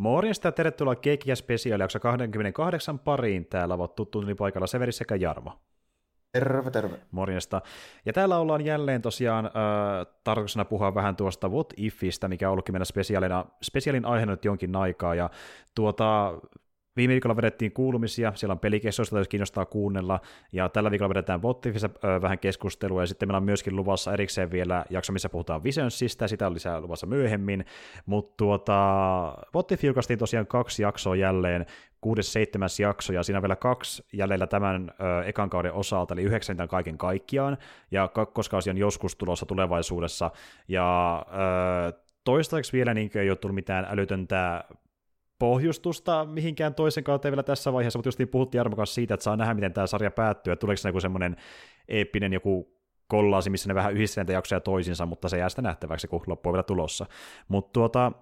Morjesta ja tervetuloa Keikkiä Special jakso 28 pariin. Täällä ovat tuttu paikalla Severi sekä Jarmo. Terve, terve. Morjesta. Ja täällä ollaan jälleen tosiaan äh, tarkoituksena puhua vähän tuosta What Ifistä, mikä on ollutkin meidän spesiaalina, spesiaalin aiheena nyt jonkin aikaa. Ja tuota, Viime viikolla vedettiin kuulumisia, siellä on pelikeskustelua, jos kiinnostaa kuunnella, ja tällä viikolla vedetään Bottifissa vähän keskustelua, ja sitten meillä on myöskin luvassa erikseen vielä jakso, missä puhutaan Visionsista, sitä on lisää luvassa myöhemmin, mutta tuota, Bottif julkaistiin tosiaan kaksi jaksoa jälleen, kuudes, seitsemäs jakso, ja siinä on vielä kaksi jäljellä tämän ö, ekan kauden osalta, eli yhdeksän kaiken kaikkiaan, ja kakkoskausi on joskus tulossa tulevaisuudessa, ja ö, toistaiseksi vielä niin ei ole tullut mitään älytöntä pohjustusta mihinkään toisen kautta vielä tässä vaiheessa, mutta justiin puhuttiin Jarmo kanssa siitä, että saa nähdä, miten tämä sarja päättyy, että tuleeko se joku semmoinen eeppinen joku kollaasi, missä ne vähän yhdistetään näitä jaksoja toisinsa, mutta se jää sitä nähtäväksi, kun loppu on vielä tulossa. Mutta tuota,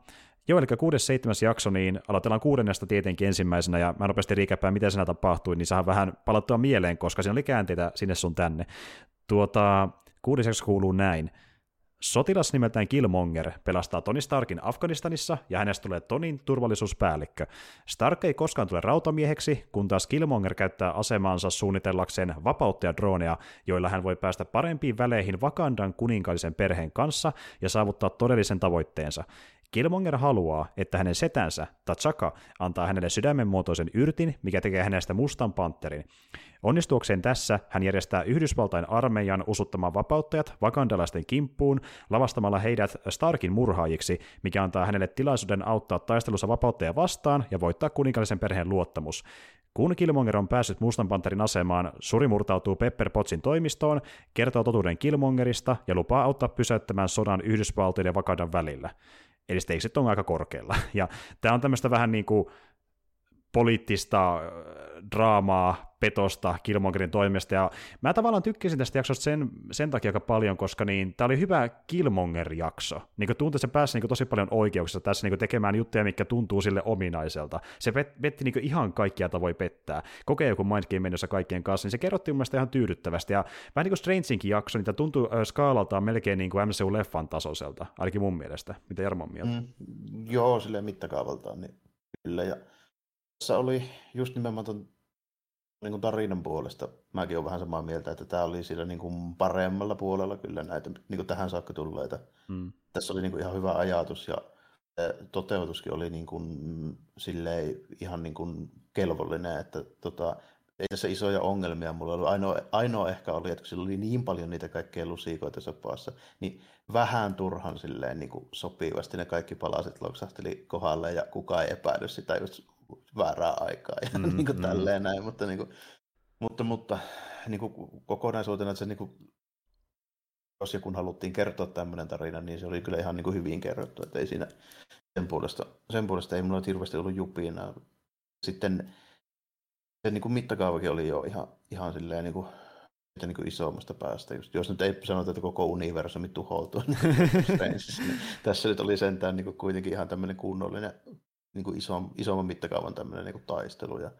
Joo, eli kuudes seitsemäs jakso, niin aloitellaan kuudennesta tietenkin ensimmäisenä, ja mä nopeasti riikäpään, miten siinä tapahtui, niin saa vähän palattua mieleen, koska siinä oli käänteitä sinne sun tänne. Tuota, kuudes jakso kuuluu näin. Sotilas nimeltään Killmonger pelastaa Tony Starkin Afganistanissa ja hänestä tulee Tonin turvallisuuspäällikkö. Stark ei koskaan tule rautamieheksi, kun taas Killmonger käyttää asemaansa suunnitellakseen vapauttajadroneja, joilla hän voi päästä parempiin väleihin Wakandan kuninkaallisen perheen kanssa ja saavuttaa todellisen tavoitteensa. Killmonger haluaa, että hänen setänsä, T'Chaka, antaa hänelle sydämenmuotoisen yrtin, mikä tekee hänestä mustan panterin. Onnistuakseen tässä hän järjestää Yhdysvaltain armeijan usuttamaan vapauttajat vakandalaisten kimppuun lavastamalla heidät Starkin murhaajiksi, mikä antaa hänelle tilaisuuden auttaa taistelussa vapauttajia vastaan ja voittaa kuninkaallisen perheen luottamus. Kun Killmonger on päässyt Mustan Panterin asemaan, Suri murtautuu Pepper Potsin toimistoon, kertoo totuuden Killmongerista ja lupaa auttaa pysäyttämään sodan Yhdysvaltojen ja Vakandan välillä. Eli stakesit on aika korkealla. Ja tämä on tämmöistä vähän niin kuin poliittista äh, draamaa, petosta Killmongerin toimesta, ja mä tavallaan tykkäsin tästä jaksosta sen, sen takia aika paljon, koska niin, tämä oli hyvä Killmonger-jakso. Niin tuntuu, että se pääsi niin tosi paljon oikeuksista tässä niin tekemään juttuja, mikä tuntuu sille ominaiselta. Se pet, petti niin ihan kaikkia tavoin pettää. Kokee joku Mind menossa kaikkien kanssa, niin se kerrottiin mun ihan tyydyttävästi, ja vähän niin kuin Stranginkin jakso, niin tämä tuntuu skaalaltaan melkein niin kuin MCU-leffan tasoiselta, ainakin mun mielestä. Mitä Jarmo on mieltä? Mm, joo, silleen mittakaavaltaan, niin kyllä, ja tässä oli just nimenomaan ton niin kuin tarinan puolesta, mäkin olen vähän samaa mieltä, että tämä oli sillä niin kuin paremmalla puolella kyllä näitä niin kuin tähän saakka tulleita. Mm. Tässä oli niin kuin ihan hyvä ajatus ja toteutuskin oli niin kuin, silleen ihan niin kuin kelvollinen, että tota, ei tässä isoja ongelmia mulla ollut. Ainoa, ainoa ehkä oli, että kun sillä oli niin paljon niitä kaikkea lusikoita sopassa, niin vähän turhan silleen niin kuin sopivasti ne kaikki palaset loksahteli kohdalle ja kukaan ei epäily sitä just väärää aikaa ja mm, niin kuin mm. tälleen näin, mutta, niin kuin, mutta, mutta niin kuin kokonaisuutena, että se niin kuin, jos ja kun haluttiin kertoa tämmöinen tarina, niin se oli kyllä ihan niin kuin hyvin kerrottu, että ei siinä sen puolesta, sen puolesta ei mulla hirveästi ollut jupina. Sitten se niin kuin mittakaavakin oli jo ihan, ihan silleen niin kuin, niin kuin isommasta päästä. Just, jos nyt ei sanota, että koko universumi tuhoutuu, niin, niin tässä nyt oli sentään niin kuin kuitenkin ihan tämmöinen kunnollinen niin kuin iso, isomman mittakaavan tämmöinen niin kuin taistelu ja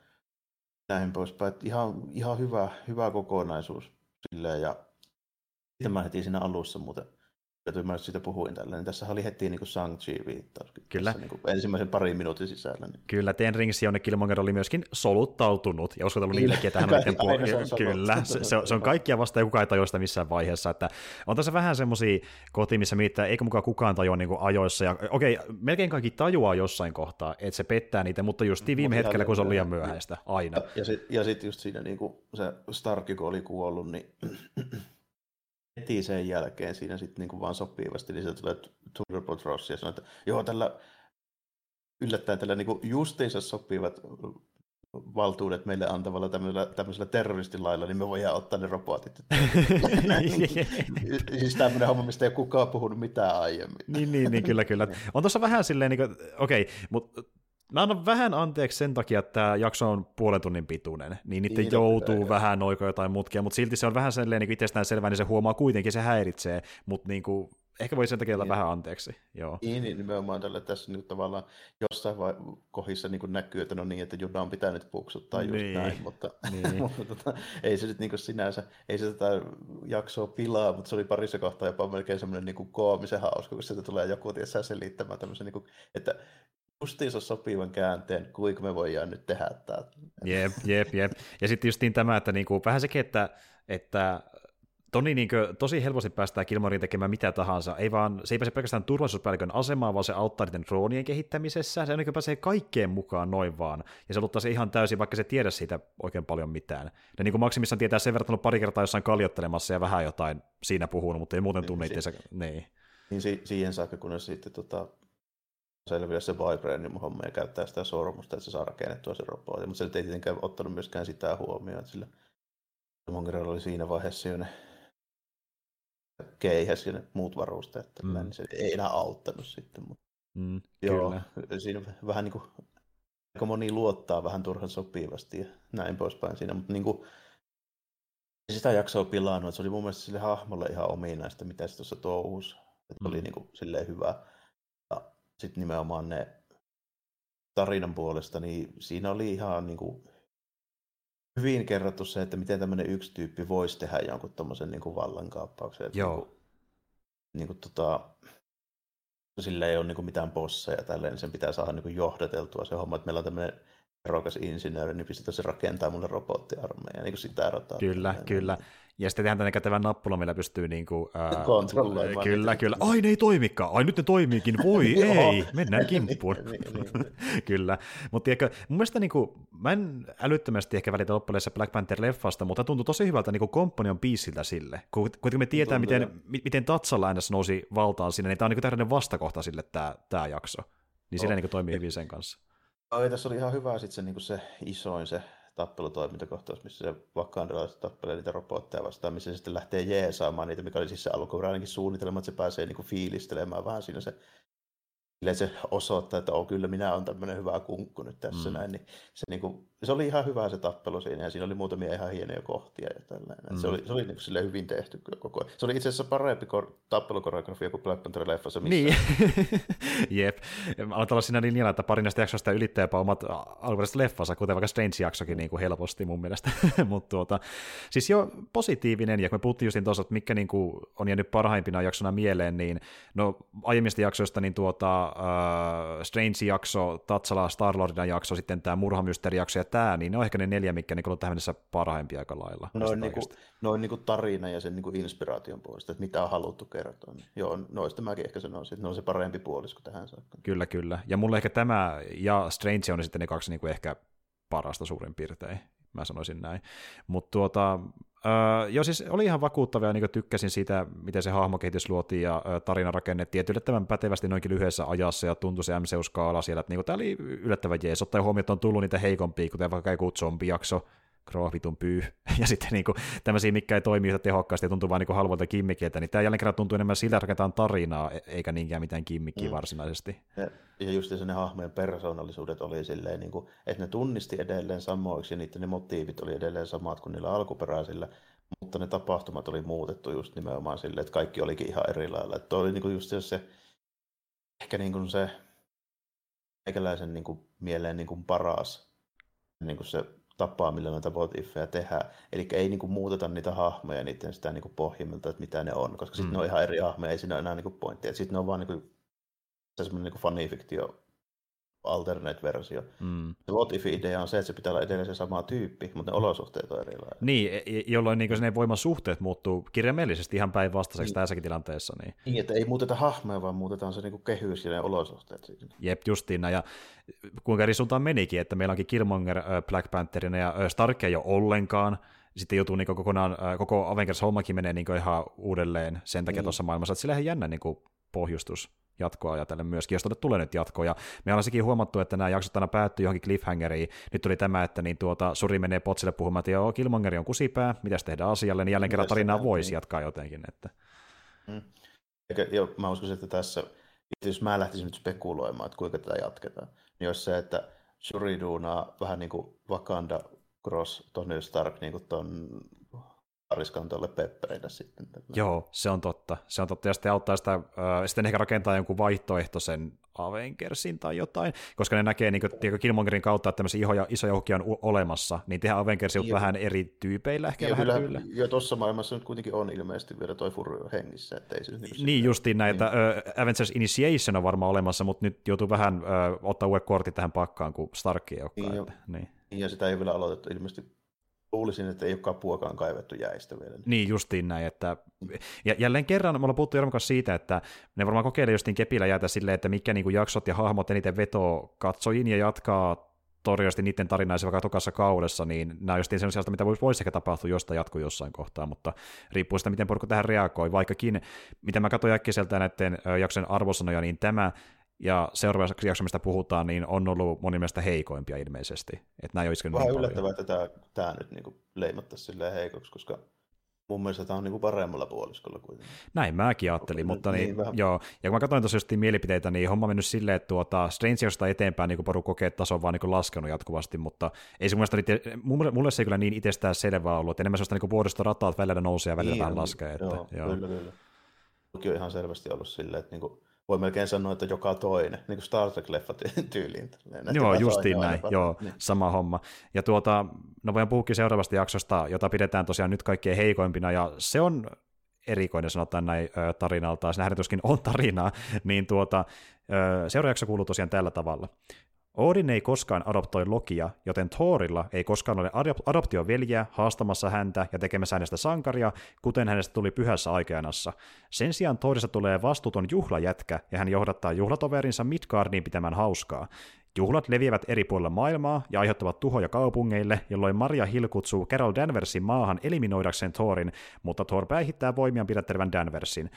näin poispäin. Että ihan, ihan hyvä, hyvä kokonaisuus silleen ja sitten mä heti siinä alussa muuten että mä siitä puhuin tällä, niin tässä oli heti niin Shang-Chi viittaus. Kyllä. Tässä, niin kuin ensimmäisen parin minuutin sisällä. Niin. Kyllä, Ten Rings, jonne Killmonger oli myöskin soluttautunut ja uskotellut niillekin, että hän on puolella. Kyllä, se, se, se, on kaikkia vasta ja kukaan ei tajua sitä missään vaiheessa. Että on tässä vähän semmoisia kohtia, missä miittää, eikö mukaan kukaan tajua niin kuin ajoissa. Ja, okei, melkein kaikki tajuaa jossain kohtaa, että se pettää niitä, mutta just viime hetkellä, kun se on liian myöhäistä, aina. Ja, ja sitten ja sit just siinä niin kuin se Stark, kun oli kuollut, niin heti sen jälkeen siinä sitten niin kuin vaan sopivasti, niin se tulee Turbo Ross ja sanoo, että joo, tällä yllättäen tällä niin kuin justiinsa sopivat valtuudet meille antavalla tämmöisellä, tämmöisellä terroristilailla, niin me voidaan ottaa ne robotit. siis tämmöinen homma, mistä ei kukaan puhunut mitään aiemmin. niin, niin, niin, kyllä, kyllä. On tuossa vähän silleen, niin okei, okay, mutta Mä annan vähän anteeksi sen takia, että tämä jakso on puolen tunnin pituinen, niin niiden niin, joutuu no, vähän noiko jotain mutkia, mutta silti se on vähän sellainen niin itsestään selvää, niin se huomaa kuitenkin, se häiritsee, mutta niin kuin, ehkä voi sen takia niin. vähän anteeksi. Joo. Niin, niin nimenomaan tällä tässä niin tavallaan jossain vai- kohdissa niin näkyy, että no niin, että juna on pitänyt puksuttaa just niin. näin, mutta, niin. mutta tota, ei se nyt niin sinänsä, ei se tätä jaksoa pilaa, mutta se oli parissa kohtaa jopa melkein semmoinen niin koomisen hauska, kun sieltä tulee joku tiesä selittämään tämmöisen, niin kuin, että justiinsa sopivan käänteen, kuinka me voidaan nyt tehdä tämä. Jep, jep, jep. Ja sitten justiin tämä, että niinku, vähän sekin, että, että Toni niin kuin, tosi helposti päästää Kilmoriin tekemään mitä tahansa. Ei vaan, se ei pääse pelkästään turvallisuuspäällikön asemaan, vaan se auttaa niiden droonien kehittämisessä. Se niin pääsee kaikkeen mukaan noin vaan. Ja se luottaa se ihan täysin, vaikka se tiedä siitä oikein paljon mitään. Ne niin kuin maksimissaan tietää sen verran pari kertaa jossain kaljottelemassa ja vähän jotain siinä puhunut, mutta ei muuten tunne niin, itseänsä. Niin. niin si- siihen saakka, kun sitten tota, selviä se Vibranium homma ja käyttää sitä sormusta, että se saa rakennettua se robotti. Mutta se ei tietenkään ottanut myöskään sitä huomioon, sillä Mongerella oli siinä vaiheessa jo ne keihäs ja ne muut varusteet, mm. niin se ei enää auttanut sitten. Mutta mm, joo, kyllä. siinä vähän niin kuin, aika moni luottaa vähän turhan sopivasti ja näin poispäin siinä, mutta niin kuin, sitä jaksoa pilannut, että se oli mun mielestä sille hahmolle ihan ominaista, mitä se tuossa touhusi. Että mm. oli niin kuin, silleen hyvä. Sitten nimenomaan ne tarinan puolesta, niin siinä oli ihan niin kuin, hyvin kerrottu se, että miten tämmöinen yksi tyyppi voisi tehdä jonkun tuommoisen niin vallankaappauksen. Että Joo. Niin kuin, niin kuin, tota, sillä ei ole niin kuin mitään bosseja tälleen, niin sen pitää saada niin kuin johdateltua se homma, että meillä on tämmöinen erokas insinööri, niin pistetään se rakentaa mulle robottiarmeija, niin kuin sitä erotaan. Kyllä, kyllä. Ja sitten tehdään tänne kätevän nappula, millä pystyy niin kuin, ää, kontrolloimaan. Kyllä, kyllä. Ai ne ei toimikaan. Ai nyt ne toimiikin. Voi ei. Mennään kimppuun. niin, niin, niin. kyllä. Mutta tiedätkö, mun mielestä niin kuin, mä en älyttömästi ehkä välitä loppujen Black Panther-leffasta, mutta tuntuu tosi hyvältä niin komponion biisiltä sille. Kuitenkin me tietää, tuntuu, miten, jo. miten Tatsalla äänes nousi valtaan sinne, niin tämä on niin täydellinen vastakohta sille tämä, tämä jakso. Niin oh. niin toimii hyvin sen kanssa. Ai, tässä oli ihan hyvä sitten se, niin se isoin se tappelutoimintakohtaus, missä se vakandalaiset tappelee niitä robotteja vastaan, missä se sitten lähtee jeesaamaan niitä, mikä oli siis se alkuperäinenkin suunnitelma, että se pääsee niin kuin fiilistelemään vähän siinä se se osoittaa, että on kyllä minä olen tämmöinen hyvä kunkku nyt tässä mm. näin, niin se, niin kuin, se oli ihan hyvä se tappelu siinä ja siinä oli muutamia ihan hienoja kohtia ja tällainen. Mm. Se oli, se oli niin kuin, hyvin tehty koko ajan. Se oli itse asiassa parempi kor- tappelukoreografia kuin Black Panther leffassa Niin, jep. Aloittaa olla siinä linjalla, että pari näistä jaksoista ylittää jopa omat alkuperäiset leffansa, kuten vaikka Strange-jaksokin niin kuin helposti mun mielestä. Mutta tuota, siis jo positiivinen, ja kun me puhuttiin just tuossa, että mikä niin kuin on jäänyt parhaimpina jaksona mieleen, niin no aiemmista jaksoista niin tuota, uh, Strange-jakso, Tatsala Starlordin jakso, sitten tämä Murhamysteri-jakso ja tämä, niin ne on ehkä ne neljä, mitkä niin on tähän mennessä parhaimpia aika lailla. Noin, niin kuin, noin niin kuin tarina ja sen niin kuin inspiraation puolesta, että mitä on haluttu kertoa. Niin joo, noista mäkin ehkä sanoisin, että ne on se parempi puolisko tähän saakka. Kyllä, kyllä. Ja mulle ehkä tämä ja Strange on sitten ne kaksi niin kuin ehkä parasta suurin piirtein mä sanoisin näin. Mutta tuota, Öö, joo, siis oli ihan vakuuttavia, niin tykkäsin siitä, miten se hahmokehitys luotiin ja ö, tarina rakennettiin, että yllättävän pätevästi noinkin lyhyessä ajassa ja tuntui se MCU-skaala siellä, että niin tämä oli yllättävän jees, ottaen huomioon, että on tullut niitä heikompia, kuten vaikka joku zombijakso, kroovitun pyy, ja sitten niin kuin, tämmöisiä, mikä ei toimi yhtä tehokkaasti ja tuntuu vain niin halvoilta kimmikiltä, niin tämä jälleen kerran tuntuu enemmän sillä, että rakennetaan tarinaa, e- eikä niinkään mitään kimmikkiä mm. varsinaisesti. Ja, ja just se ne hahmojen persoonallisuudet oli silleen, niin kuin, että ne tunnisti edelleen samoiksi, ja niiden ne motiivit oli edelleen samat kuin niillä alkuperäisillä, mutta ne tapahtumat oli muutettu just nimenomaan silleen, että kaikki olikin ihan eri lailla. Että oli niin kuin just se, ehkä niin kuin se eikäläisen niin kuin mieleen niin kuin paras niin kuin se tapaa, millä noita what tehdään. Eli ei niin kuin, muuteta niitä hahmoja niiden sitä niin kuin, pohjimmilta, että mitä ne on, koska sitten mm. ne on ihan eri hahmoja, ei siinä ole enää niin pointtia. Sitten ne on vaan niin kuin, semmoinen niin fanifiktio alternate-versio. Mm. Se what if-idea on se, että se pitää olla edelleen se sama tyyppi, mutta ne olosuhteet on erilaisia. Niin, e, e, jolloin niin ne voimasuhteet muuttuu kirjaimellisesti ihan päinvastaiseksi niin. tässäkin tilanteessa. Niin. niin, että ei muuteta hahmoja, vaan muutetaan se niin kehys ja ne olosuhteet. Siinä. Jep, justiin ja kuinka eri suuntaan menikin, että meillä onkin Killmonger Black Pantherina ja Stark ei ole ollenkaan, sitten joutuu niin kokonaan, koko Avengers-hommakin menee niin ihan uudelleen sen takia niin. tuossa maailmassa, että sillä ihan jännä niin pohjustus jatkoa ajatellen myöskin, jos tulee nyt jatkoa. Ja me ollaan sekin huomattu, että nämä jaksot aina päättyy johonkin cliffhangeriin. Nyt tuli tämä, että niin tuota, Suri menee Potsille puhumaan, että joo, Killmongeri on kusipää, mitä tehdään asialle, niin jälleen kerran tarinaa voisi jatkaa jotenkin. Että. Mm. Eikä, jo, mä uskon, että tässä, jos mä lähtisin nyt spekuloimaan, että kuinka tätä jatketaan, niin jos se, että Shuri duunaa vähän niin kuin Wakanda cross Tony Stark niin kuin ton Ariskantolle peppereinä sitten. Joo, se on totta. Se on totta, ja sitten auttaa sitä, äh, sitten ehkä rakentaa jonkun vaihtoehtoisen Avengersin tai jotain, koska ne näkee niin kuin, Killmongerin kautta, että tämmöisiä ihoja, isoja uhkia on olemassa, niin tehdään Avengersia vähän eri tyypeillä ehkä ja vähän kyllä. Ja tuossa maailmassa nyt kuitenkin on ilmeisesti vielä toi Fury hengissä. Että ei se niin, niin justiin näitä, niin. Uh, Avengers Initiation on varmaan olemassa, mutta nyt joutuu vähän uh, ottaa uudet kortit tähän pakkaan, kun Stark ei olekaan. Niin, että, niin. ja sitä ei vielä aloitettu ilmeisesti luulisin, että ei ole kapuakaan kaivettu jäistä vielä. Niin, justiin näin. Että, ja jälleen kerran me ollaan puhuttu Jarmo siitä, että ne varmaan kokeilee justiin kepillä jäätä silleen, että mikä niin kuin jaksot ja hahmot eniten vetoo katsojiin ja jatkaa torjasti niiden tarinaa vaikka tokassa kaudessa, niin nämä on justiin sellaisia, mitä voisi vois ehkä tapahtua jostain jatkuu jossain kohtaa, mutta riippuu sitä, miten porukka tähän reagoi, vaikkakin, mitä mä katsoin äkkiseltä näiden jaksojen arvosanoja, niin tämä ja seuraavassa jaksossa, mistä puhutaan, niin on ollut monin mielestä heikoimpia ilmeisesti. Että nämä ei olisi Vähän niin yllättävää, että tämä, tämä nyt niin leimattaisi silleen heikoksi, koska mun mielestä tämä on niin kuin paremmalla puoliskolla kuitenkin. Näin mäkin ajattelin, mutta niin, niin joo. Ja kun mä katsoin tosiaan mielipiteitä, niin homma on mennyt silleen, että tuota, Strangersta eteenpäin niin poru kokee, että taso on vaan niin laskenut jatkuvasti, mutta ei se mun mielestä, mulle, mulle se ei kyllä niin itsestään selvää ollut, että enemmän sellaista niin vuoristorataa, että välillä nousee ja välillä niin, vähän laskee. Että, joo, joo, kyllä, kyllä. Toki on ihan selvästi ollut silleen, että niin kuin voi melkein sanoa, että joka toinen, niin kuin Star Trek-leffa tyyliin. Joo, justiin näin, joo, niin. sama homma. Ja tuota, no voin puhukin seuraavasta jaksosta, jota pidetään tosiaan nyt kaikkein heikoimpina, ja se on erikoinen sanotaan näin tarinaltaan, se nähdään on tarinaa, niin tuota, seuraava jakso kuuluu tosiaan tällä tavalla. Odin ei koskaan adoptoi Lokia, joten Thorilla ei koskaan ole adoptioveljeä haastamassa häntä ja tekemässä hänestä sankaria, kuten hänestä tuli pyhässä aikeanassa. Sen sijaan Thorista tulee vastuuton juhlajätkä, ja hän johdattaa juhlatoverinsa Midgardiin pitämään hauskaa. Juhlat leviävät eri puolilla maailmaa ja aiheuttavat tuhoja kaupungeille, jolloin Maria Hill kutsuu Carol Danversin maahan eliminoidakseen Thorin, mutta Thor päihittää voimiaan pidättelevän Danversin.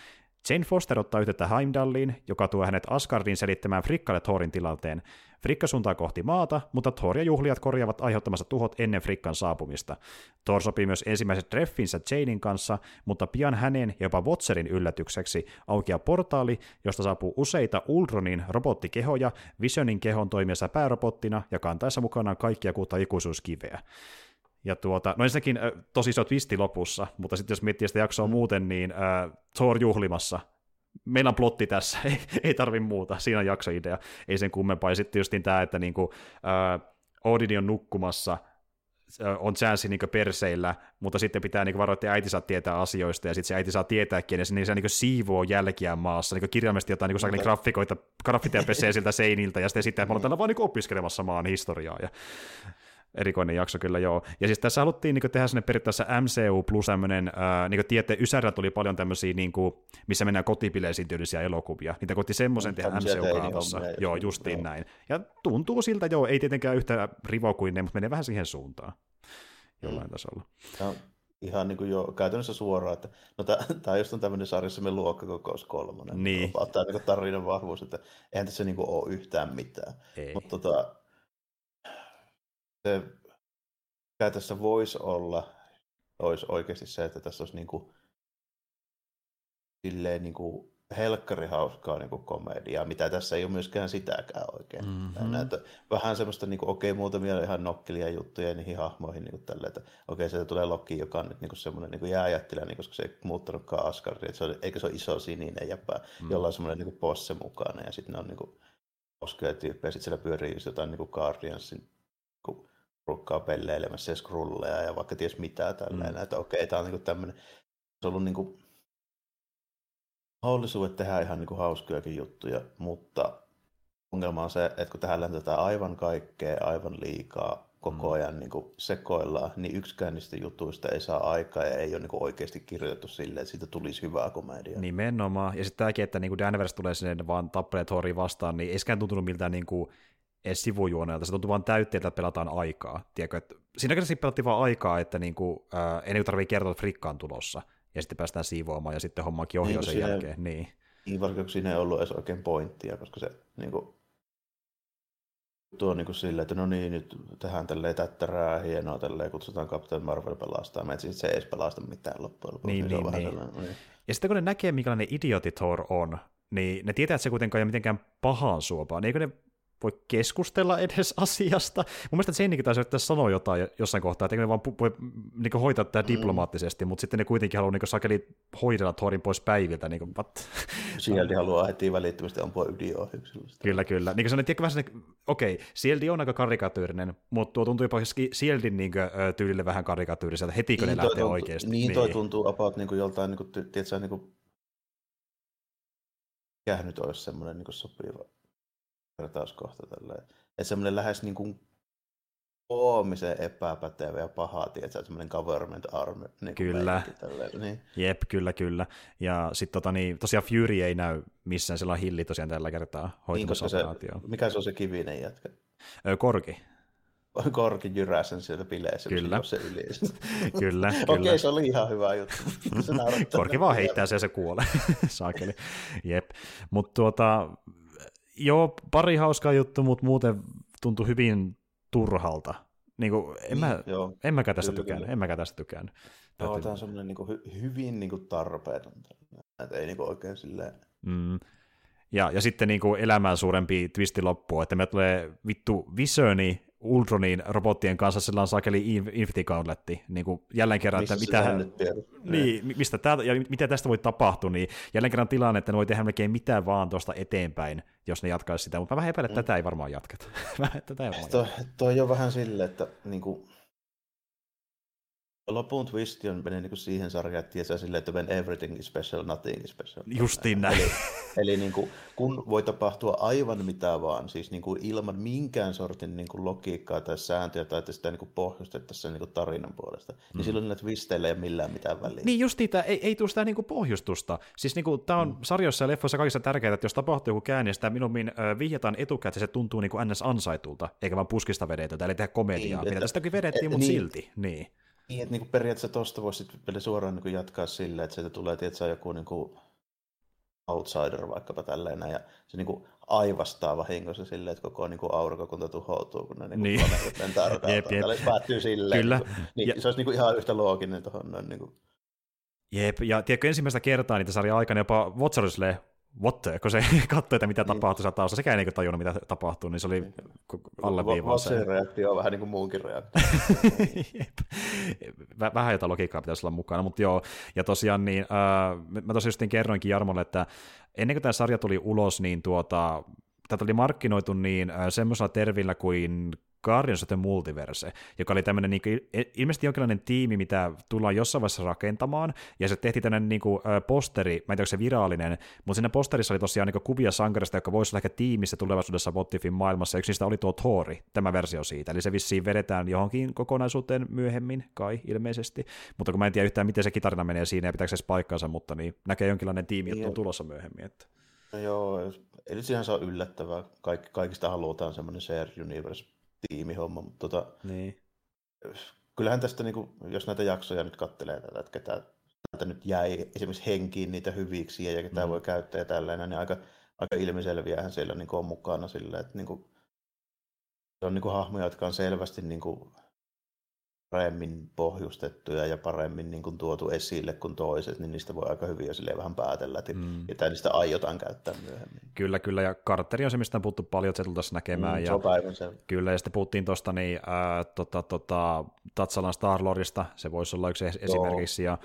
Jane Foster ottaa yhteyttä Heimdalliin, joka tuo hänet Asgardin selittämään Frikkalle Thorin tilanteen. Frikka suuntaa kohti maata, mutta Thor ja juhlijat korjaavat aiheuttamassa tuhot ennen Frikkan saapumista. Thor sopii myös ensimmäiset treffinsä Janein kanssa, mutta pian hänen ja jopa Watcherin yllätykseksi aukeaa portaali, josta saapuu useita Ultronin robottikehoja Visionin kehon toimiessa päärobottina ja kantaessa mukanaan kaikkia kuutta ikuisuuskiveä. Ja tuota, no ensinnäkin äh, tosi iso twisti lopussa, mutta sitten jos miettii sitä jaksoa muuten, niin äh, Thor juhlimassa. Meillä on plotti tässä, ei, ei tarvi muuta, siinä on jaksoidea, ei sen kummempaa. Ja sitten just tämä, että niinku, äh, Odin on nukkumassa, on chanssi niin perseillä, mutta sitten pitää niin varoa, että äiti saa tietää asioista, ja sitten se äiti saa tietääkin, ja se, niin se niin siivoo jälkiä maassa, niin kirjaimesti jotain niin niin graffikoita, graffiteja pesee siltä seiniltä, ja sitten, sitten me ollaan täällä vaan niin opiskelemassa maan historiaa, ja erikoinen jakso kyllä joo. Ja siis tässä haluttiin niin tehdä sinne periaatteessa MCU plus tämmöinen, niin kuin tiedätte, Ysärillä tuli paljon tämmöisiä, niin kuin, missä mennään kotipileisiin tyylisiä elokuvia. Niitä koitti semmoisen tehdä MCU-kaavassa. Joo, justiin joo. näin. Ja tuntuu siltä, joo, ei tietenkään yhtä rivo kuin ne, mutta menee vähän siihen suuntaan jollain mm. tasolla. Ja ihan niin kuin jo käytännössä suoraan, että no tämä just on tämmöinen sarjassa luokkakokous kolmonen. Niin. Tämä niin tarinan vahvuus, että eihän tässä niin kuin ole yhtään mitään. Mutta tota, se, mikä tässä voisi olla, olisi oikeasti se, että tässä olisi niin kuin, silleen niin kuin helkkari hauskaa niin kuin komediaa, mitä tässä ei ole myöskään sitäkään oikein. Mm-hmm. Näitä, vähän semmoista, niin kuin, okei, okay, muutamia ihan nokkelia juttuja niihin hahmoihin, niin kuin tälle, että okei, okay, sieltä tulee Loki, joka on nyt niin semmoinen niin kuin jääjättiläinen, niin, koska se ei muuttanutkaan Asgardia, että se on, eikä se ole iso sininen jäpä, mm. jolla on semmoinen niin posse mukana, ja sitten ne on niin kuin, hauskoja tyyppejä, sitten siellä pyörii jotain niin kuin Guardiansin porukkaa pelleilemässä ja scrolleja ja vaikka ties mitä tälleen, mm. että okei, tämä on niinku tämmöinen, se on ollut niinku mahdollisuudet tehdä ihan niinku hauskojakin juttuja, mutta ongelma on se, että kun tähän läntetään aivan kaikkea, aivan liikaa, koko mm. ajan niin kuin sekoillaan, niin yksikään niistä jutuista ei saa aikaa ja ei ole niin kuin oikeasti kirjoitettu silleen, että siitä tulisi hyvää komedia. Nimenomaan. Ja sitten tämäkin, että niin kuin Danvers tulee sinne vaan tappelee Thorin vastaan, niin ei tuntunut miltään niin kuin edes sivujuoneelta, se tuntuu vaan täytteeltä, että pelataan aikaa. Tiedätkö, että siinä käsissä pelattiin vaan aikaa, että niinku, ää, ei niinku tarvitse kertoa, että Frikka on tulossa, ja sitten päästään siivoamaan, ja sitten hommakin ohi niin, sen siinä, jälkeen. Niin. niin, vaikka siinä ei ollut edes oikein pointtia, koska se niinku, tuo niin kuin silleen, että no niin, nyt tehdään tälleen tättärää, hienoa, tälleen kutsutaan Captain Marvel pelastaa, mutta se ei edes pelasta mitään loppujen lopuksi. Niin, niin, niin. niin. niin. Ja sitten kun ne näkee, minkälainen idioti Thor on, niin ne tietää, että se kuitenkaan ei ole mitenkään pahaan suopaa, niin eikö ne voi keskustella edes asiasta. Mun mielestä Janekin taisi yrittää sanoa jotain jossain kohtaa, että ne vaan voi niin hoitaa tätä mm. diplomaattisesti, mutta sitten ne kuitenkin haluaa niin sakeli hoidella Thorin pois päiviltä. Niin kuin, what? Sieldi haluaa heti välittömästi ampua ydinohjuksella. Kyllä, kyllä. Niin kuin sanoin, tiedätkö vähän okei, okay, Sieldi on aika karikatyyrinen, mutta tuo tuntuu jopa Sieldin niin kuin, tyylille vähän karikatyyriseltä heti, kun niin ne lähtee tuntuu, oikeasti. Niin, toi niin. tuntuu about niin kuin joltain, niin kuin, tiedätkö, niin kuin, mikähän nyt olisi semmoinen niin sopiva vertauskohta tällä. Että semmoinen lähes niin kuin koomisen epäpätevä ja paha, tiedätkö, semmoinen government army. Niin kyllä. niin. Jep, kyllä, kyllä. Ja sitten tota, niin, tosiaan Fury ei näy missään, sillä on hilli tosiaan tällä kertaa hoitamassa niin, se, Mikä se on se kivinen jätkä? Ö, korki. Korki jyräsen siellä bileissä, kyllä. se yli. kyllä, kyllä. Okei, se oli ihan hyvä juttu. Korki vaan heittää se ja se kuolee. Saakeli. Jep. Mutta tuota, joo, pari hauskaa juttu, mutta muuten tuntui hyvin turhalta. Niin kuin, en, mä, niin, joo, en mäkään tästä tykään. En mäkään tästä tykään. Joo, tämä on semmoinen niin kuin, hy, hyvin niin kuin tarpeeton. Että ei niin kuin oikein silleen... Mm. Ja, ja sitten niin kuin elämään suurempi twisti loppu, että me tulee vittu Visioni Ultronin robottien kanssa sillä on sakeli Infinity Gauntletti, niin kuin jälleen kerran, Missä että mitä hän, niin, mistä tää, ja mitä tästä voi tapahtua, niin jälleen kerran tilanne, että ne voi tehdä melkein mitään vaan tuosta eteenpäin, jos ne jatkaisi sitä, mutta mä vähän epäilen, että mm. tätä ei varmaan jatketa. tätä ei varmaan toi, toi on vähän silleen, että niin kuin, lopun twist on menee niin siihen sarjaan, että tietää silleen, että when everything is special, nothing is special. Justiin näin. Eli, eli niin kuin, kun voi tapahtua aivan mitä vaan, siis niin kuin ilman minkään sortin niin kuin logiikkaa tai sääntöjä tai että sitä niin kuin pohjustettaisiin niin kuin tarinan puolesta, niin mm. silloin niillä twisteillä ei ole millään mitään väliä. Niin just niitä, ei, ei tule sitä niin kuin pohjustusta. Siis niin kuin, tämä on mm. sarjoissa ja leffoissa kaikissa tärkeää, että jos tapahtuu joku käänne, sitä minun vihjataan etukäteen, se tuntuu niin kuin ns. ansaitulta, eikä vaan puskista vedetöltä, eli tehdä komediaa, niin, mitä tästäkin vedettiin, et, mutta niin, silti. Niin. Niin, että niin kuin periaatteessa tuosta voisi suoraan niin kuin jatkaa silleen, että sieltä tulee tietysti joku niin kuin outsider vaikkapa tälleen ja se niin kuin aivastaa vahingossa silleen, että koko niin kuin aurinkokunta tuhoutuu, kun ne niin niin. planeetat lentää jep, jep. päättyy silleen. Kyllä. Niin, niin ja... Se olisi niin kuin ihan yhtä looginen tuohon noin. Niin kuin... Jep, ja tiedätkö, ensimmäistä kertaa niitä sarjan aikana jopa Watchersille what, kun se katsoi, että mitä niin. tapahtui siellä taustalla, sekään ei niin tajunnut, mitä tapahtuu, niin se oli niin. alleviivaa se. Se reaktio on vähän niin kuin muunkin reaktio. vähän jotain logiikkaa pitäisi olla mukana, mutta joo, ja tosiaan niin, äh, mä tosiaan just kerroinkin Jarmolle, että ennen kuin tämä sarja tuli ulos, niin tuota, tätä oli markkinoitu niin äh, semmoisella tervillä kuin Guardians of the Multiverse, joka oli tämmöinen niin kuin, ilmeisesti jonkinlainen tiimi, mitä tullaan jossain vaiheessa rakentamaan, ja se tehtiin tämmöinen niin kuin, posteri, mä en tiedä, onko se virallinen, mutta siinä posterissa oli tosiaan niin kuin, kuvia sankarista, joka voisi olla ehkä tiimissä tulevaisuudessa Motifin maailmassa, ja yksi niistä oli tuo Thori, tämä versio siitä, eli se vissiin vedetään johonkin kokonaisuuteen myöhemmin, kai ilmeisesti, mutta kun mä en tiedä yhtään, miten se kitarina menee siinä, ja pitääkö se paikkaansa, mutta niin näkee jonkinlainen tiimi, että on tulossa myöhemmin. Että. No joo, eli siihen se on yllättävää. Kaik, kaikista halutaan semmoinen shared universe tiimihomma, mutta tota, niin. kyllähän tästä, niin kuin, jos näitä jaksoja nyt katselee, tätä, että ketä täältä nyt jäi esimerkiksi henkiin niitä hyviksi ja ketä mm. voi käyttää ja tällainen, niin aika, aika ilmiselviähän siellä niin kuin on mukana sillä, että niin kuin, se on niin kuin hahmoja, jotka on selvästi niin kuin, paremmin pohjustettuja ja paremmin niin kuin tuotu esille kuin toiset, niin niistä voi aika hyvin jo vähän päätellä, että mm. että niistä aiotaan käyttää myöhemmin. Kyllä, kyllä, ja Carteri on se, mistä on puhuttu paljon, että se tultaisiin näkemään. Mm, se on päivän se. Kyllä, ja sitten puhuttiin tuosta niin, äh, tota, tota, Tatsalan Star-Lordista, se voisi olla yksi esimerkiksi. Ja...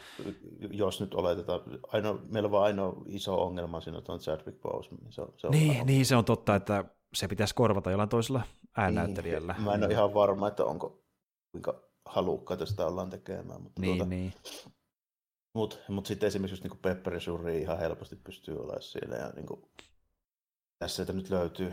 Jos nyt oletetaan, aino, meillä on vain ainoa iso ongelma siinä on Chadwick Boseman. Niin se, se on niin, niin, se on totta, että se pitäisi korvata jollain toisella äännäyttelijällä. Niin, mä en ole ihan varma, että onko kuinka halukkaita sitä ollaan tekemään. Mutta niin, tuota, niin. Mutta mut sitten esimerkiksi just niin Pepperi Surri ihan helposti pystyy olemaan siellä. Ja niin kuin, tässä että nyt löytyy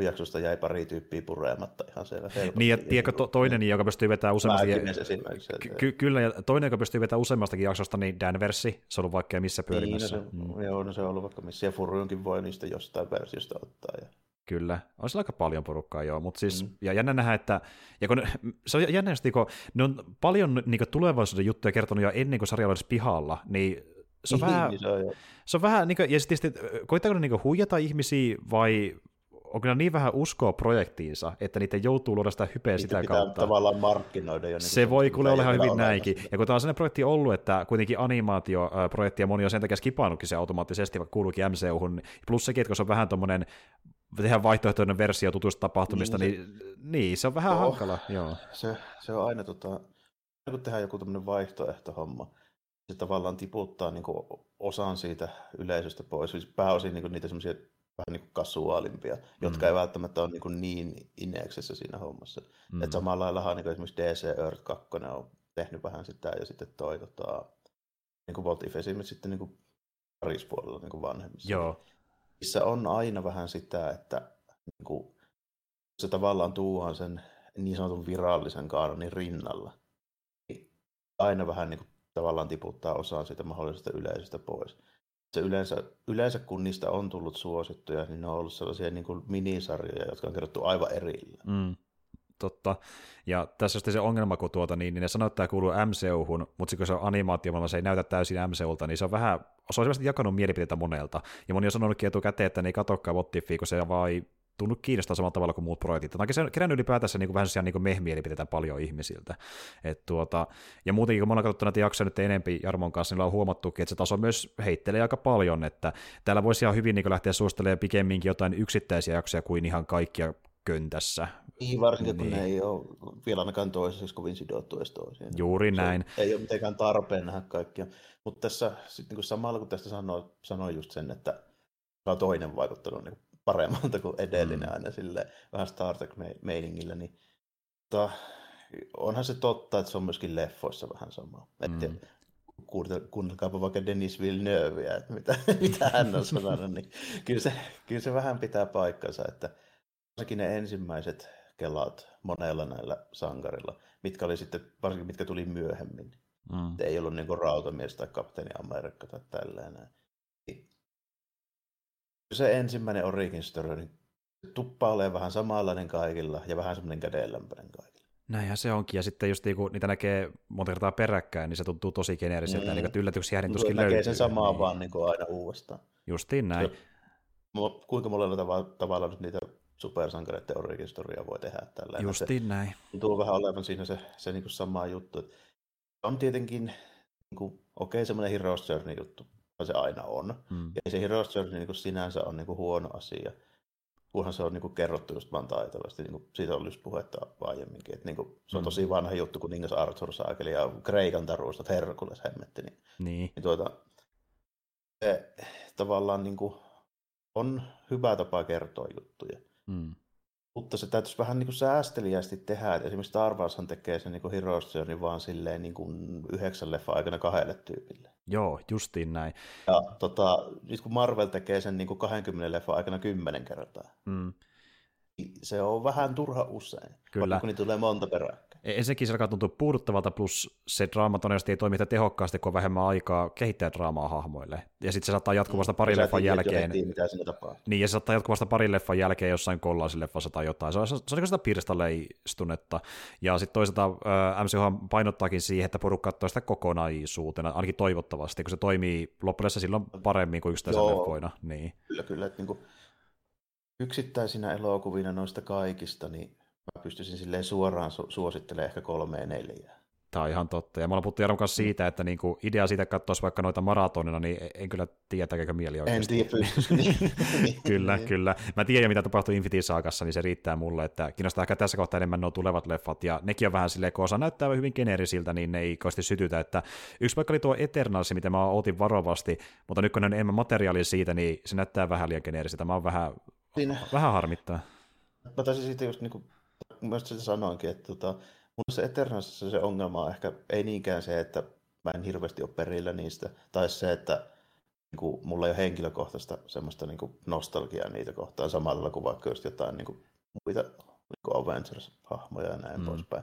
jaksosta jäi pari tyyppiä pureematta ihan siellä helposti. Niin, ja tiedätkö, to, toinen, joka pystyy vetämään useammastakin... Ky- kyllä, ja toinen, joka pystyy vetämään useammastakin jaksosta, niin Danversi, se on ollut vaikka missä pyörimässä. Niin, no se, mm. Joo, no se on ollut vaikka missä, ja Furunkin voi niistä jostain versiosta ottaa. Ja... Kyllä, on aika paljon porukkaa joo, mutta siis, mm. ja jännä nähdä, että, ja kun, se on jännä, kun ne on paljon niin kuin tulevaisuuden juttuja kertonut jo ennen kuin sarja olisi pihalla, niin se on niin, vähän, se on, se on vähän, niin kuin, ja sitten koittaako ne niin huijata ihmisiä vai onko ne niin vähän uskoa projektiinsa, että niitä joutuu luoda sitä hypeä niitä sitä kautta. tavallaan markkinoida jo. Niin se voi kuule olla ihan hyvin näinkin. Ja kun tämä on sellainen projekti ollut, että kuitenkin animaatioprojekti ja moni on sen takia skipannutkin se automaattisesti, vaikka kuuluukin MCU-hun, plus sekin, että kun se on vähän tuommoinen tehdä vaihtoehtoinen versio tutusta tapahtumista, niin, niin, niin se on vähän oh, hankala. Joo. Se, se on aina, tota, kun tehdään joku tämmöinen vaihtoehtohomma, se tavallaan tiputtaa niin kuin osan siitä yleisöstä pois, siis pääosin niin kuin niitä semmoisia vähän niin kuin kasuaalimpia, mm. jotka ei välttämättä ole niin, kuin niin ineksessä siinä hommassa. Mm. Et samalla lailla niin kuin esimerkiksi DC Earth 2 on tehnyt vähän sitä, ja sitten toi tota, niin kuin What If sitten niin kuin parispuolella niin kuin vanhemmissa. Joo. Missä on aina vähän sitä, että niin kuin, se tavallaan tuuhan sen niin sanotun virallisen kaanonin rinnalla, niin aina vähän niin kuin, tavallaan tiputtaa osaa siitä mahdollisesta yleisöstä pois. Se yleensä, yleensä kun niistä on tullut suosittuja, niin ne on ollut sellaisia niin kuin minisarjoja, jotka on kerrottu aivan erillään. Mm totta. Ja tässä on se ongelma, kun tuota, niin, niin ne sanoo, että tämä kuuluu MCU-hun, mutta kun se on animaatio, se ei näytä täysin MCUlta, niin se on vähän, se on selvästi jakanut mielipiteitä monelta. Ja moni on sanonutkin etukäteen, että ne ei katsokaan Wottifia, kun se vaan tunnu kiinnostaa samalla tavalla kuin muut projektit. Tämä on kerännyt ylipäätänsä niin kuin vähän niin mehmielipiteitä paljon ihmisiltä. Et tuota, ja muutenkin, kun me ollaan katsottu näitä jaksoja nyt enempi Jarmon kanssa, niin on huomattukin, että se taso myös heittelee aika paljon, että täällä voisi ihan hyvin niin lähteä suostelemaan pikemminkin jotain yksittäisiä jaksoja kuin ihan kaikkia köntässä. Niin, varsinkin niin. kun ne ei ole vielä ainakaan toisessa kovin sidottu edes toisiin. Juuri se näin. Ei ole mitenkään tarpeen nähdä kaikkia. Mutta tässä sitten niin samalla kun tästä sanoi, sanoi just sen, että on toinen vaikuttanut niin paremmalta kuin edellinen mm. aina sille vähän Star Trek-meiningillä, niin mutta onhan se totta, että se on myöskin leffoissa vähän sama. Mm. Että kuunnelkaapa vaikka Denis Villeneuveä, että mitä, mitä hän on sanonut, niin kyllä se, kyllä se vähän pitää paikkansa, että varsinkin ne ensimmäiset kelat monella näillä sankarilla, mitkä oli sitten, varsinkin mitkä tuli myöhemmin. Mm. Ei ollut niin rautamies tai kapteeni Amerikka tai tällainen. Se ensimmäinen Origin Story, niin tuppa ole vähän samanlainen kaikilla ja vähän semmoinen kädenlämpöinen kaikilla. Näinhän se onkin, ja sitten just kun niinku niitä näkee monta kertaa peräkkäin, niin se tuntuu tosi geneeriseltä, mm. niin yllätyksiä niin tuskin löytyy. Näkee sen samaa niin. vaan niin kuin aina uudestaan. Justiin näin. Ja, kuinka monella tavalla, tavalla nyt niitä supersankareiden origin voi tehdä tällä. Justiin se, näin. Tuntuu vähän olevan siinä se, se niin sama juttu. On tietenkin, niin kuin, okei, okay, semmoinen Heroes Journey juttu, se aina on. Hmm. Ja se Heroes Journey niin kuin sinänsä on niin kuin huono asia, kunhan se on niin kuin kerrottu just vaan taitavasti. Niin kuin siitä on just puhetta aiemminkin. Että niin kuin, se on hmm. tosi vanha juttu, kun Ningas Arthur saakeli ja Kreikan taruustat Herkules hemmetti. Niin, niin. niin tuota, se tavallaan niin kuin, on hyvä tapa kertoa juttuja. Mm. Mutta se täytyisi vähän niin kuin säästeliästi tehdä. että esimerkiksi Star Warshan tekee sen niin Journey vaan silleen niin kuin yhdeksän leffa aikana kahdelle tyypille. Joo, justiin näin. Ja tota, nyt kun Marvel tekee sen niin kuin 20 leffa aikana kymmenen kertaa, mm. Niin se on vähän turha usein, Kyllä. kun niitä tulee monta perää. E, ensinnäkin se alkaa tuntua puuduttavalta, plus se draama todennäköisesti ei toimi tehokkaasti, kun on vähemmän aikaa kehittää draamaa hahmoille. Ja sitten se saattaa jatkuvasta mm. pari leffan jälkeen. Heti, mitä tapaa. Niin, ja se saattaa jatkuvasta pari leffan jälkeen jossain kollaisileffassa tai jotain. Se on, se on, se on niin sitä pirstaleistunetta. Ja sitten toisaalta äh, MCU painottaakin siihen, että porukka katsoo sitä kokonaisuutena, ainakin toivottavasti, kun se toimii loppujen silloin paremmin kuin yksittäisen leffoina. Niin. Kyllä, kyllä. Että niin kuin yksittäisinä elokuvina noista kaikista, niin mä pystyisin silleen suoraan su- suosittelemaan ehkä kolmeen neljää. Tämä on ihan totta. Ja mä ollaan puhuttu Jaron kanssa siitä, että niinku idea siitä katsoisi vaikka noita maratonina, niin en kyllä tiedä, tekeekö mieli oikeasti. En tiedä, Kyllä, niin. kyllä. Mä tiedän, mitä tapahtuu Infinity Saagassa, niin se riittää mulle, että kiinnostaa ehkä tässä kohtaa enemmän nuo tulevat leffat, ja nekin on vähän silleen, kun osa näyttää hyvin geneerisiltä, niin ne ei kauheasti sytytä, että yksi vaikka oli tuo Eternals, mitä mä otin varovasti, mutta nyt kun on enemmän materiaalia siitä, niin se näyttää vähän liian geneerisiltä. Mä oon vähän, Siinä... vähän harmittaa. Mä taisin siitä just niin myös sitä sanoinkin, että tota, mun se Eternalsissa se ongelma on ehkä ei niinkään se, että mä en hirveästi ole perillä niistä, tai se, että niin kuin, mulla ei ole henkilökohtaista semmoista niin kuin nostalgiaa niitä kohtaan samalla kuin vaikka just jotain niin kuin, muita niin kuin Avengers-hahmoja ja näin mm. poispäin.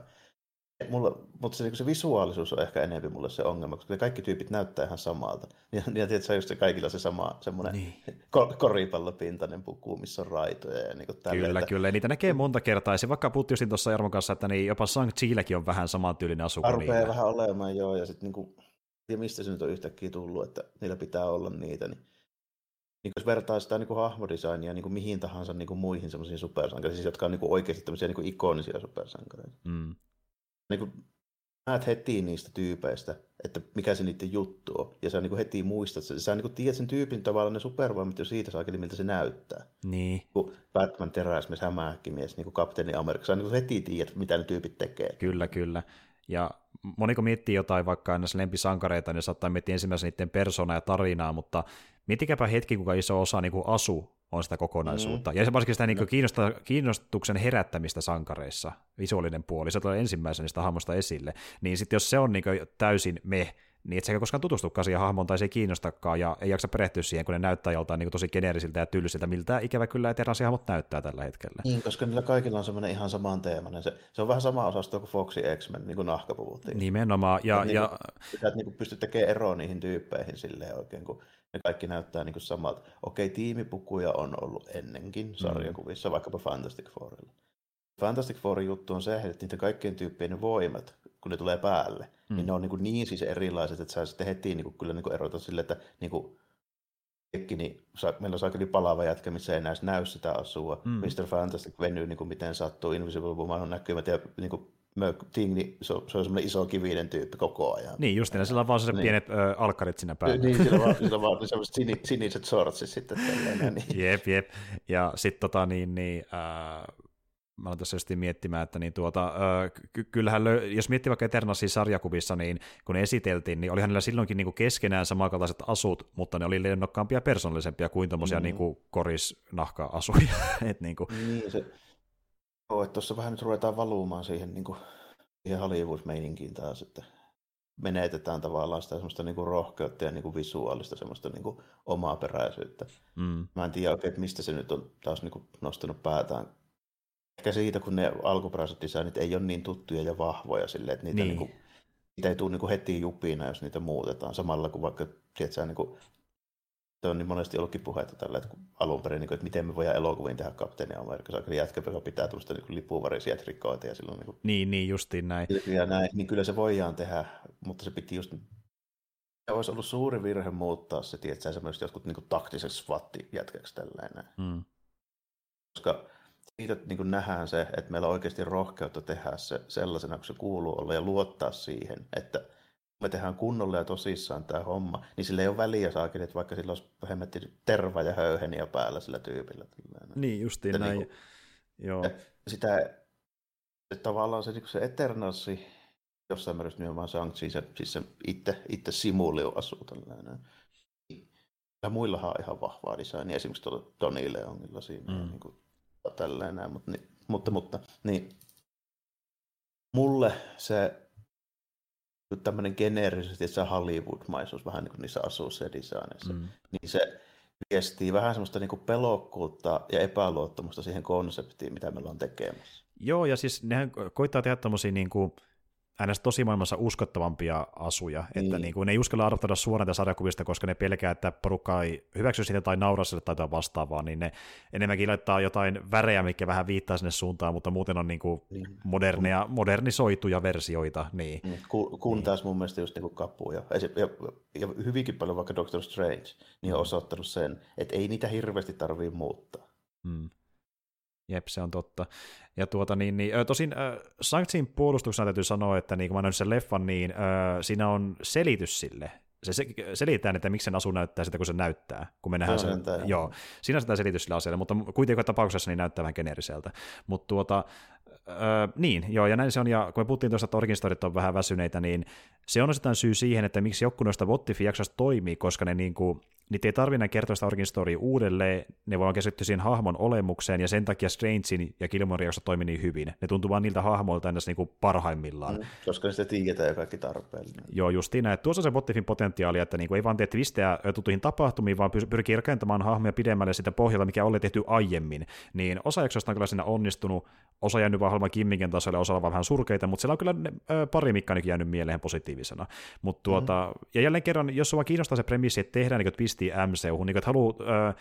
Mulla, mutta se, niin se visuaalisuus on ehkä enemmän mulle se ongelma, koska ne kaikki tyypit näyttää ihan samalta. Ja, ja tietysti just se kaikilla se sama semmoinen niin. koripallopintainen puku, missä on raitoja ja niin Kyllä, että... kyllä. Niitä näkee monta kertaa. Ja se vaikka puhuttiin tuossa Jarmon kanssa, että niin jopa shang on vähän samantyylinen asu kuin niillä. vähän olemaan, joo. Ja sitten niin kuin, ja mistä se nyt on yhtäkkiä tullut, että niillä pitää olla niitä. Niin, niin jos vertaa sitä niin kuin hahmodesignia niin kuin mihin tahansa niin kuin muihin semmoisiin supersankareihin, siis jotka on niin kuin oikeasti tämmöisiä niin kuin ikonisia supersankareita. Mm niin kuin, näet heti niistä tyypeistä, että mikä se niiden juttu on. Ja sä niin heti muistat sen. Sä niin tiedät sen tyypin tavallaan ne supervoimat jo siitä saakeli, miltä se näyttää. Niin. Kun Batman, teräsmies, hämähäkkimies, niin kuin kapteeni Amerikka. Sä niin heti tiedät, mitä ne tyypit tekee. Kyllä, kyllä. Ja moniko miettii jotain vaikka näissä lempisankareita, niin saattaa miettiä ensimmäisen niiden persoonaa ja tarinaa, mutta miettikääpä hetki, kuinka iso osa niin kuin asu on sitä kokonaisuutta. Mm. Ja varsinkin sitä niin no. kiinnostuksen herättämistä sankareissa, visuaalinen puoli, se tulee ensimmäisenä niistä hahmosta esille. Niin sitten jos se on niin täysin me, niin et sekä koskaan tutustukaan siihen hahmoon tai se ei kiinnostakaan ja ei jaksa perehtyä siihen, kun ne näyttää joltain niin tosi geneerisiltä ja tylsiltä, miltä ikävä kyllä hahmot näyttää tällä hetkellä. Niin, koska niillä kaikilla on semmoinen ihan saman teemainen. Se, se on vähän sama osasto kuin Foxy X-Men, niin kuin nahka puhuttiin. Nimenomaan. Ja, ja, ja... Niin kuin, niin pystyt tekemään eroa niihin tyyppeihin silleen oikein, kun ne kaikki näyttää niin samalta. Okei, tiimipukuja on ollut ennenkin mm. sarjakuvissa, mm. vaikkapa Fantastic Fourilla. Fantastic Fourin juttu on se, että niiden kaikkien tyyppien voimat, kun ne tulee päälle, mm. niin ne on niin, kuin niin siis erilaiset, että sä sitten heti niin kuin, kyllä niin kuin erota sille, että niin kuin, niin meillä on saakeli palava jätkä, missä ei näis näy sitä asua. Mm. Mr. Fantastic venyy niin kuin miten sattuu, Invisible Woman on näkymät ja niin kuin Ting, niin se on, se on semmoinen iso kivinen tyyppi koko ajan. Niin, just niin, sillä on vaan se niin. pienet ö, alkkarit siinä päällä. Niin, sillä on vaan, sillä on vaan semmoiset siniset sortsit sitten. Tällainen, niin. Jep, jep. Ja sitten tota niin, niin äh, mä olen tässä just miettimään, että niin tuota, ky- kyllähän, lö- jos miettii vaikka Eternalsin sarjakuvissa, niin kun esiteltiin, niin olihan niillä silloinkin niin kuin keskenään samankaltaiset asut, mutta ne oli lennokkaampia ja persoonallisempia kuin tuommoisia mm-hmm. niin korisnahka-asuja. Et niin, kuin... niin se, Joo, että tuossa vähän nyt ruvetaan valumaan siihen, niin kuin, siihen Hollywood-meininkiin taas, että menetetään tavallaan sitä semmoista niin kuin rohkeutta ja niin kuin visuaalista semmoista niin kuin omaa peräisyyttä. Mm. Mä en tiedä oikein, että mistä se nyt on taas niin kuin nostanut päätään ehkä siitä, kun ne alkuperäiset designit ei ole niin tuttuja ja vahvoja sille, että niitä, niin. Niin kuin, niitä ei tule niin kuin heti jupina, jos niitä muutetaan. Samalla kuin vaikka, tiedätkö, niin kuin, se on niin monesti ollutkin puhetta tällä, että alun perin, niin kuin, että miten me voidaan elokuviin tehdä kapteeni Amerikka, se on jätkä, joka pitää tuosta niin lipuvarisia trikoita ja silloin niin, kuin, niin, niin justiin näin. Ja näin, niin kyllä se voidaan tehdä, mutta se piti just se olisi ollut suuri virhe muuttaa se, tiedätkö, semmoista jotkut niin taktiseksi swatti jätkäksi tällainen. Mm. Koska siitä niin kuin nähdään se, että meillä on oikeasti rohkeutta tehdä se sellaisena kuin se kuuluu olla ja luottaa siihen, että me tehdään kunnolla ja tosissaan tämä homma, niin sillä ei ole väliä saakin, että vaikka sillä olisi hemmetti terva ja höyheniä päällä sillä tyypillä. Niin, justiin ja näin. Niin kuin, Joo. Sitä, että tavallaan se, niin se Eternalsi, jossain määrin nimenomaan shang se, siis se itse, itse simulio asuu tällainen. Ja muillahan on ihan vahvaa designia, esimerkiksi tuolla Tony Leonilla siinä. Mm. Niin kuin, tällainen, mutta, niin, mutta, mutta niin, mulle se tämmöinen geneerisesti se Hollywood-maisuus vähän niin kuin niissä asuissa ja designeissa, mm. niin se viestii vähän semmoista niin kuin pelokkuutta ja epäluottamusta siihen konseptiin, mitä meillä on tekemässä. Joo, ja siis nehän koittaa tehdä tämmöisiä niin kuin ns. maailmassa uskottavampia asuja, niin. että niin kuin, ne ei uskalla adoptoida suoraan sarjakuvista, koska ne pelkää, että porukka ei hyväksy sitä tai nauraa sille tai jotain vastaavaa, niin ne enemmänkin laittaa jotain värejä, mikä vähän viittaa sinne suuntaan, mutta muuten on niin kuin. Modernia, modernisoituja versioita. Niin. niin. Kun, kun niin. taas mun mielestä just niin kuin ja, ja, ja, hyvinkin paljon vaikka Doctor Strange, niin on mm. osoittanut sen, että ei niitä hirveästi tarvitse muuttaa. Hmm. Jep, se on totta. Ja tuota, niin, niin, tosin äh, Sanktsin puolustuksena täytyy sanoa, että niin kun mä näin sen leffan, niin äh, siinä on selitys sille. Se, se selitetään, että miksi sen asu näyttää sitä, kun se näyttää. Kun me nähdään sen, joo, siinä on sitä selitys sillä asialla, mutta kuitenkin tapauksessa niin näyttää vähän geneeriseltä. Mutta tuota, Öö, niin, joo, ja näin se on, ja kun me puhuttiin tuosta, että origin on vähän väsyneitä, niin se on osittain syy siihen, että miksi joku noista Wottifi-jaksoista toimii, koska ne niinku, niitä ei tarvitse kertoa sitä origin storya uudelleen, ne voi keskittyä siihen hahmon olemukseen, ja sen takia Strangein ja Gilmorein jakso toimii niin hyvin. Ne tuntuu vaan niiltä hahmoilta ennäs niinku parhaimmillaan. Mm, koska sitä tiedetään jo kaikki tarpeellinen. Joo, justiin näin. Tuossa se Wottifin potentiaali, että niinku ei vaan tee twistejä tuttuihin tapahtumiin, vaan pyrkii rakentamaan hahmoja pidemmälle sitä pohjalta, mikä oli tehty aiemmin. Niin osa jaksoista on kyllä siinä onnistunut, osa jäänyt vaan halman kimmiken tasolle, osa vaan vähän surkeita, mutta siellä on kyllä ne, ö, pari mikkanikin jäänyt mieleen positiivisena. Mut tuota, mm. Ja jälleen kerran, jos sua kiinnostaa se premissi, että tehdään niin twistiä MCU, niin että haluaa ö,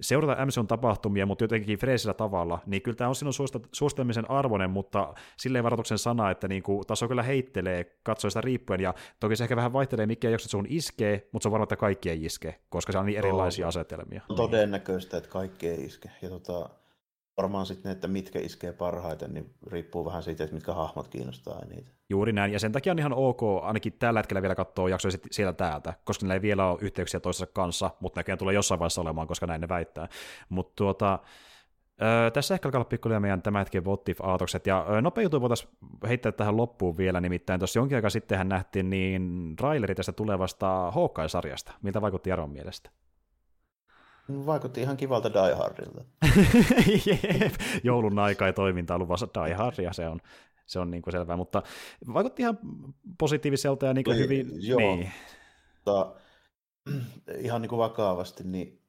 seurata MCUn tapahtumia, mutta jotenkin freesillä tavalla, niin kyllä tämä on sinun suosittamisen arvoinen, mutta silleen varoituksen sana, että niin kuin, taso kyllä heittelee katsoista riippuen, ja toki se ehkä vähän vaihtelee, mikä jakso sun iskee, mutta se on varma, että kaikki ei iske, koska se on niin erilaisia asetelmia. On todennäköistä, että kaikki ei iske. Ja tota, varmaan sitten että mitkä iskee parhaiten, niin riippuu vähän siitä, että mitkä hahmot kiinnostaa eniten. Juuri näin, ja sen takia on ihan ok ainakin tällä hetkellä vielä katsoa jaksoja sieltä täältä, koska ne ei vielä ole yhteyksiä toisensa kanssa, mutta näköjään tulee jossain vaiheessa olemaan, koska näin ne väittää. Mutta tuota, Öö, tässä ehkä alkaa olla meidän tämä hetken What If-aatokset, ja öö, nopea juttu voitaisiin heittää tähän loppuun vielä, nimittäin tuossa jonkin aikaa sittenhän nähtiin niin traileri tästä tulevasta Hawkeye-sarjasta. Miltä vaikutti Jaron mielestä? Vaikutti ihan kivalta Die Hardilta. Joulun aika ja toiminta on luvassa Die Hardia, se on, se on niin kuin selvää, mutta vaikutti ihan positiiviselta ja niin kuin hyvin... Joo, niin. Mutta, ihan niin kuin vakavasti, niin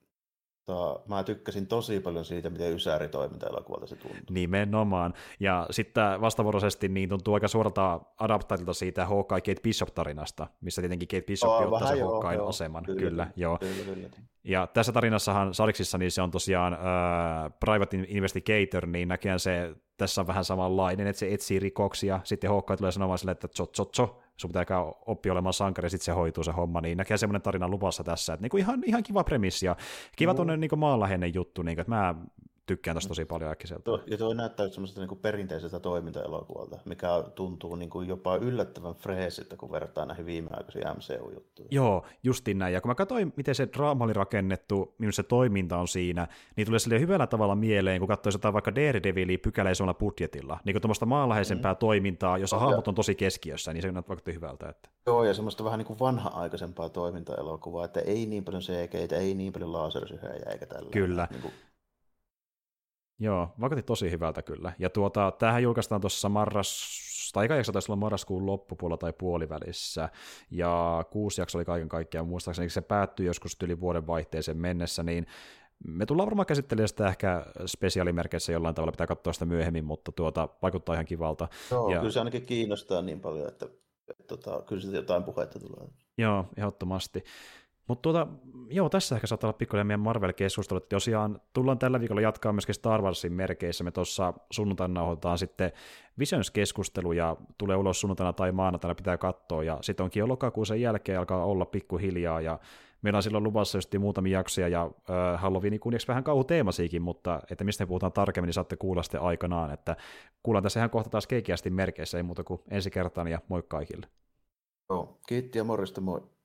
Tota, mä tykkäsin tosi paljon siitä, miten Ysäri toiminta-elokuvalta se tuntuu. Nimenomaan. Ja sitten vastavuoroisesti niin tuntuu aika suoralta adaptaatilta siitä Hawkeye Kate Bishop-tarinasta, missä tietenkin Kate Bishop oh, ottaa sen Hawkeyen aseman. Kyllä, kyllä, joo. Kyllä, kyllä. Ja tässä tarinassahan Sariksissa niin se on tosiaan äh, Private Investigator, niin näköjään se tässä on vähän samanlainen, että se etsii rikoksia, sitten Hawkeye tulee sanomaan sille, että tso, tso, tso, sun pitää oppia olemaan sankari, ja sitten se hoituu se homma, niin näkee semmoinen tarina luvassa tässä, että niinku ihan, ihan kiva premissi, ja kiva mm. tuonne niinku maanläheinen juttu, niinku, että mä tykkään tästä tosi paljon äkkiseltä. Ja tuo näyttää semmoiselta niin perinteiseltä toimintaelokuvalta, mikä tuntuu niin kuin jopa yllättävän freesiltä, kun vertaa näihin viimeaikaisiin MCU-juttuihin. Joo, justiin näin. Ja kun mä katsoin, miten se draama oli rakennettu, minun se toiminta on siinä, niin tulee sille hyvällä tavalla mieleen, kun katsoisi jotain vaikka Daredevilia pykäläisellä budjetilla. Niin kuin tuommoista maanläheisempää mm. toimintaa, jossa hahmot on tosi keskiössä, niin se vaikutti hyvältä. Että... Joo, ja semmoista vähän niin kuin vanha-aikaisempaa toimintaelokuvaa, että ei niin paljon CG, ei niin paljon lasersyhejä eikä tällä. Kyllä. Niin kuin Joo, vaikutti tosi hyvältä kyllä. Ja tuota, tämähän julkaistaan tuossa marras, tai jakso taisi olla marraskuun loppupuolella tai puolivälissä, ja kuusi jakso oli kaiken kaikkiaan, muistaakseni se päättyi joskus yli vuoden vaihteeseen mennessä, niin me tullaan varmaan käsittelemään sitä ehkä spesiaalimerkeissä jollain tavalla, pitää katsoa sitä myöhemmin, mutta tuota, vaikuttaa ihan kivalta. Joo, ja... kyllä se ainakin kiinnostaa niin paljon, että, että, että tota, kyllä siitä jotain puhetta tulee. Joo, ehdottomasti. Mutta tuota, joo, tässä ehkä saattaa olla pikkuinen meidän Marvel-keskustelu, että tosiaan tullaan tällä viikolla jatkaa myöskin Star Warsin merkeissä, me tuossa sunnuntaina nauhoitetaan sitten Visions-keskustelu, ja tulee ulos sunnuntaina tai maanantaina pitää katsoa, ja sitten onkin jo lokakuun sen jälkeen alkaa olla pikkuhiljaa, ja meillä on silloin luvassa just muutamia jaksoja, ja äh, Halloweenin kunniaksi vähän kauhuteemasiikin, mutta että mistä me puhutaan tarkemmin, niin saatte kuulla sitten aikanaan, että kuullaan tässä ihan kohta taas keikeästi merkeissä, ei muuta kuin ensi kertaan, ja moi kaikille. Joo, kiitti ja morjesta, moi.